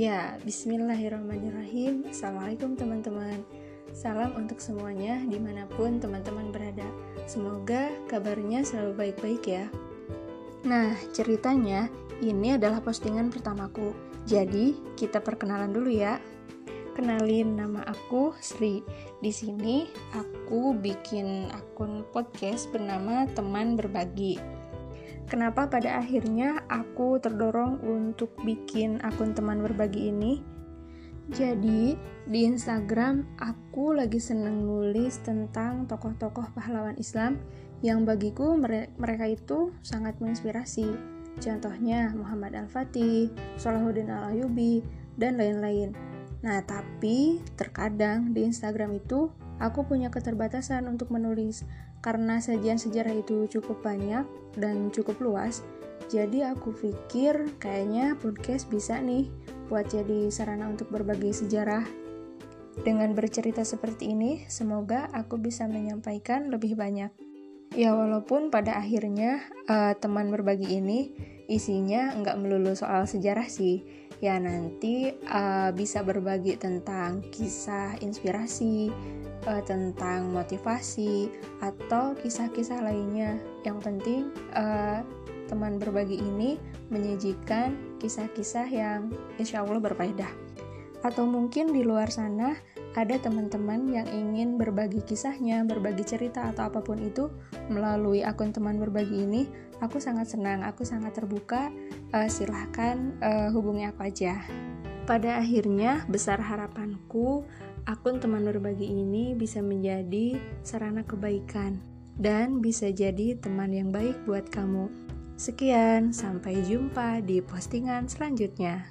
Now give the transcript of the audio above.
Ya, bismillahirrahmanirrahim. Assalamualaikum teman-teman. Salam untuk semuanya di mana pun teman-teman berada. Semoga kabarnya selalu baik-baik ya. Nah, ceritanya ini adalah postingan pertamaku. Jadi, kita perkenalan dulu ya. Kenalin nama aku Sri. Di sini aku bikin akun podcast bernama Teman Berbagi. Kenapa pada akhirnya aku terdorong untuk bikin akun teman berbagi ini? Jadi, di Instagram aku lagi seneng nulis tentang tokoh-tokoh pahlawan Islam yang bagiku mereka itu sangat menginspirasi. Contohnya Muhammad Al-Fatih, Salahuddin Al-Ayubi, dan lain-lain. Nah, tapi terkadang di Instagram itu aku punya keterbatasan untuk menulis karena sajian sejarah itu cukup banyak dan cukup luas, jadi aku pikir kayaknya podcast bisa nih buat jadi sarana untuk berbagi sejarah. Dengan bercerita seperti ini, semoga aku bisa menyampaikan lebih banyak. Ya walaupun pada akhirnya uh, teman berbagi ini isinya nggak melulu soal sejarah sih, ya nanti uh, bisa berbagi tentang kisah inspirasi, uh, tentang motivasi atau kisah-kisah lainnya. Yang penting uh, teman berbagi ini menyajikan kisah-kisah yang insya Allah berfaedah. Atau mungkin di luar sana ada teman-teman yang ingin berbagi kisahnya, berbagi cerita atau apa pun itu melalui akun teman berbagi ini, aku sangat senang, aku sangat terbuka. Uh, silahkan uh, hubungi aku aja. Pada akhirnya, besar harapanku akun teman berbagi ini bisa menjadi sarana kebaikan dan bisa jadi teman yang baik buat kamu. Sekian, sampai jumpa di postingan selanjutnya.